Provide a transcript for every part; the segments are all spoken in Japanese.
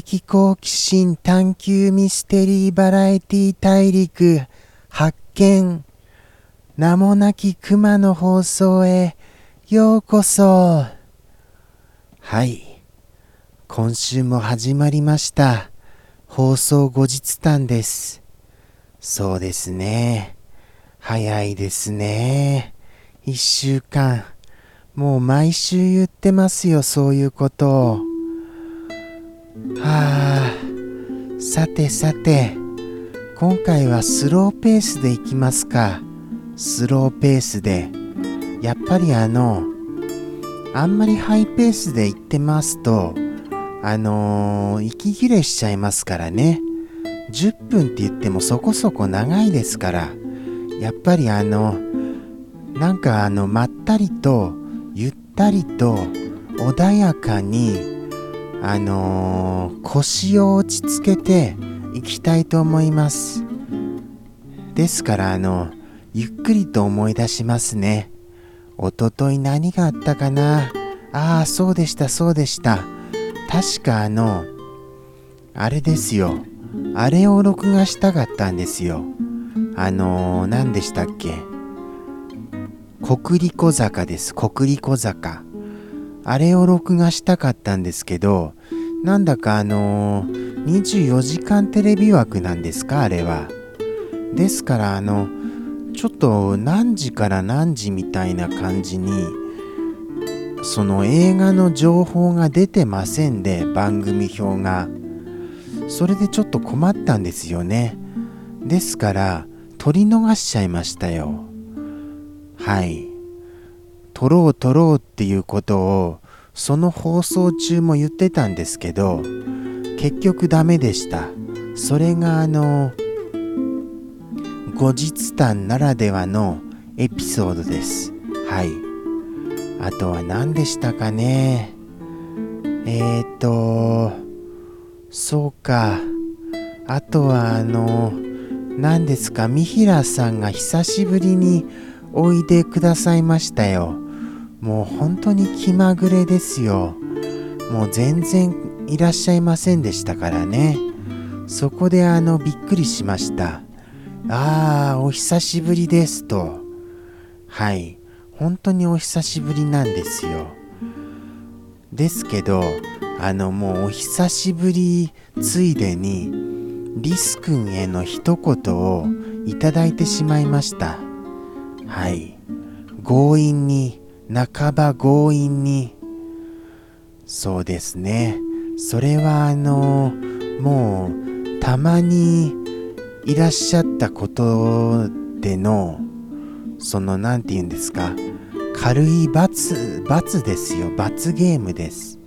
的好奇心探求ミステリーバラエティ大陸。発見。名もなき熊の放送へ。ようこそ。はい。今週も始まりました。放送後日談です。そうですね。早いですね。一週間。もう毎週言ってますよそういうことを。はあ。さてさて今回はスローペースでいきますか。スローペースで。やっぱりあのあんまりハイペースで行ってますとあのー、息切れしちゃいますからね。10分って言ってもそこそこ長いですから。やっぱりあのなんかあのまったりとゆったりと穏やかにあのー、腰を落ち着けていきたいと思います。ですからあのゆっくりと思い出しますね。おととい何があったかな？ああそうでしたそうでした。確かあのあれですよ。あれを録画したかったんですよ。あのー、何でしたっけ？国立小坂です。国立小坂。あれを録画したかったんですけど、なんだかあのー、24時間テレビ枠なんですかあれは。ですからあの、ちょっと何時から何時みたいな感じに、その映画の情報が出てませんで、番組表が。それでちょっと困ったんですよね。ですから、取り逃しちゃいましたよ。はい。取ろう取ろうっていうことをその放送中も言ってたんですけど結局ダメでした。それがあの後日談ならではのエピソードです。はい。あとは何でしたかね。えっ、ー、とそうか。あとはあの何ですか。三平さんが久しぶりにおいでくださいましたよ。もう本当に気まぐれですよ。もう全然いらっしゃいませんでしたからね。そこであのびっくりしました。ああ、お久しぶりですと。はい、本当にお久しぶりなんですよ。ですけど、あのもうお久しぶりついでに、リス君への一言をいただいてしまいました。はい、強引に半ば強引に。そうですね。それはあのもうたまにいらっしゃったことでのその何て言うんですか軽い罰罰ですよ。罰ゲームです。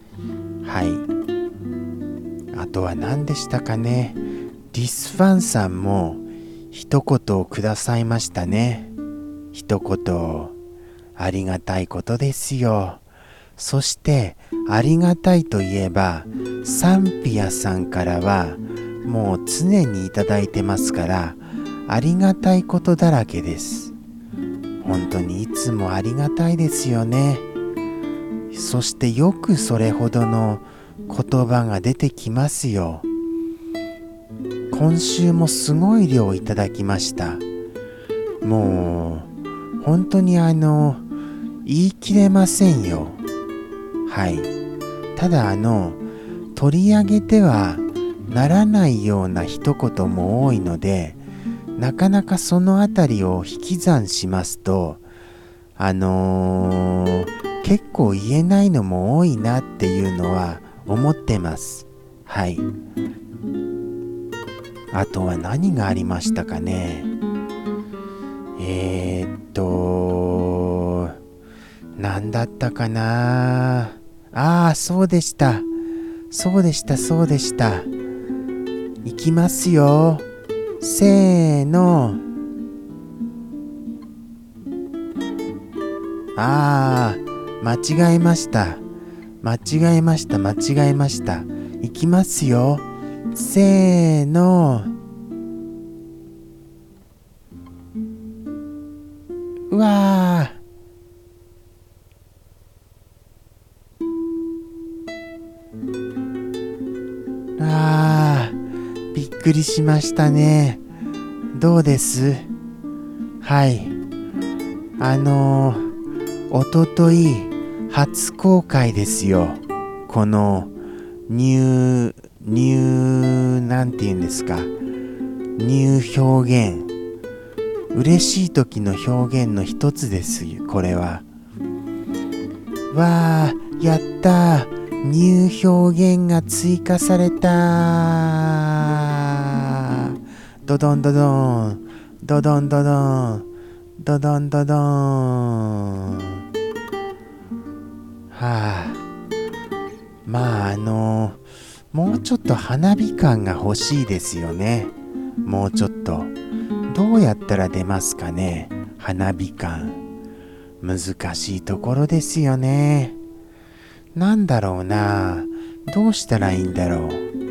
はい。あとは何でしたかね。ディスファンさんも一言をくださいましたね。一言ありがたいことですよ。そしてありがたいといえばサンピアさんからはもう常にいただいてますからありがたいことだらけです。本当にいつもありがたいですよね。そしてよくそれほどの言葉が出てきますよ。今週もすごい量いただきました。もう本当にあの言い切れませんよ。はい。ただあの、取り上げてはならないような一言も多いので、なかなかそのあたりを引き算しますと、あのー、結構言えないのも多いなっていうのは思ってます。はい。あとは何がありましたかね。えー、っと、何だったかな？ああ、そうでした。そうでした、そうでした。いきますよ。せーの。ああ、間違えました。間違えました、間違えました。いきますよ。せーの。うわー。くりしましたね。どうです？はい。あのー、おととい、初公開ですよ。この、ニュー、ニュー、なんて言うんですか？ニュー表現。嬉しい時の表現の一つですよ、これは。わあ、やったニュー表現が追加されたドドンドドン、ドドンドドン、ドドンドドン。はあ、まああのもうちょっと花火感が欲しいですよね。もうちょっと。どうやったら出ますかね花火感。難しいところですよね。なんだろうな。どうしたらいいんだろう。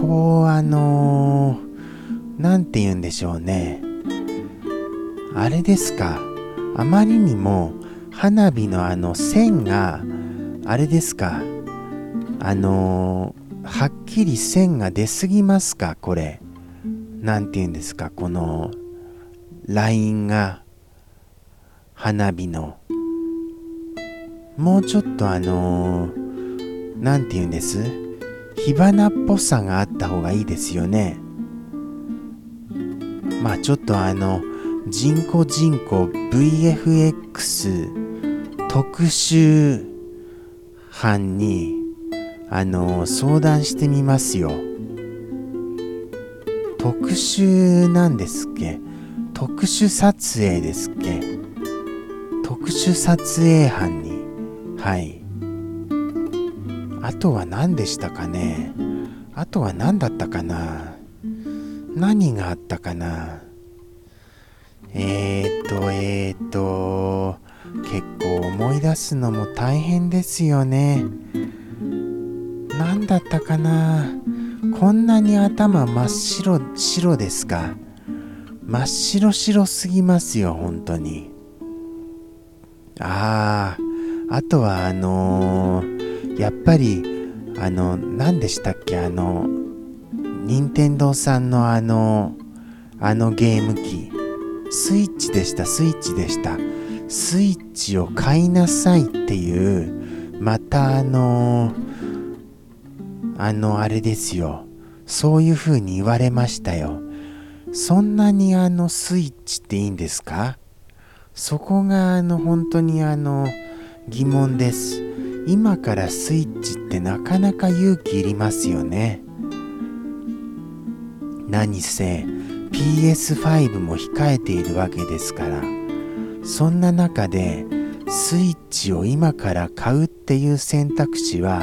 こう、あのー、て言うんでしょうね。あれですか。あまりにも花火のあの線が、あれですか。あのー、はっきり線が出すぎますか、これ。なんて言うんですか、このラインが花火のもうちょっとあのー、て言うんです火花っぽさがあった方がいいですよね。まあちょっとあの人工人工 VFX 特殊班にあの、相談してみますよ。特殊なんですっけ？特殊撮影ですっけ？特殊撮影班に。はい。あとは何でしたかね？あとは何だったかな？何があったかな？えー、っとえー、っと結構思い出すのも大変ですよね。何だったかな？こんなに頭真っ白白ですか？真っ白白すぎますよ本当に。あああとはあのー、やっぱりあの何でしたっけ？あの任天堂さんのあのあのゲーム機。スイッチでしたスイッチでした。スイッチを買いなさいっていうまたあのあのあれですよ。そういう風に言われましたよ。そんなにあのスイッチっていいんですか？そこがあの本当にあの疑問です。今からスイッチってなかなか勇気いりますよね。何せ PS5 も控えているわけですから。そんな中でスイッチを今から買うっていう選択肢は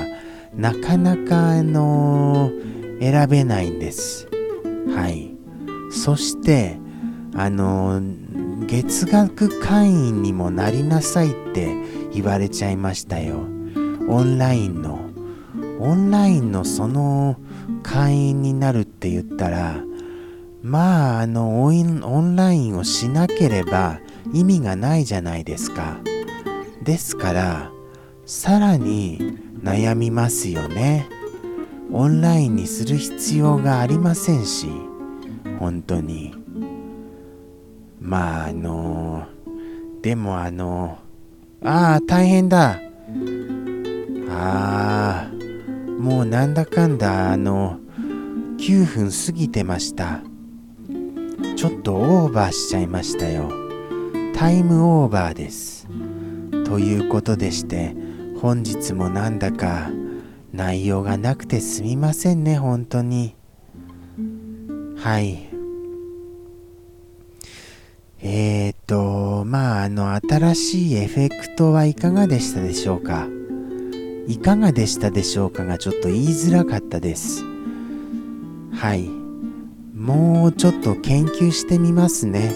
なかなかあのー、選べないんです。はい。そしてあのー、月額会員にもなりなさいって言われちゃいましたよ。オンラインのオンラインのその会員になるって言ったらまああのオンラインをしなければ意味がないじゃないですか。ですからさらに悩みますよね。オンラインにする必要がありませんし本当に。まああのでもあのああ大変だ。ああもうなんだかんだあの9分過ぎてました。ちょっとオーバーしちゃいましたよ。タイムオーバーです。ということでして本日もなんだか内容がなくてすみませんね本当に。はい。えーとまああの新しいエフェクトはいかがでしたでしょうか？いかがでしたでしょうかがちょっと言いづらかったです。はい。もうちょっと研究してみますね。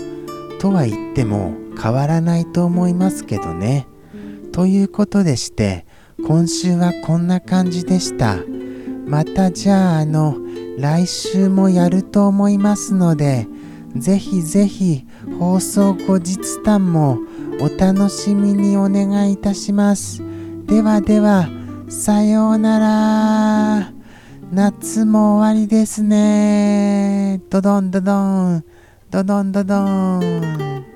とは言っても変わらないと思いますけどね。ということでして今週はこんな感じでした。またじゃああの来週もやると思いますのでぜひぜひ放送後日談もお楽しみにお願いいたします。ではでは、さようなら。夏も終わりですね。ドドンドドン。ドドンドドン。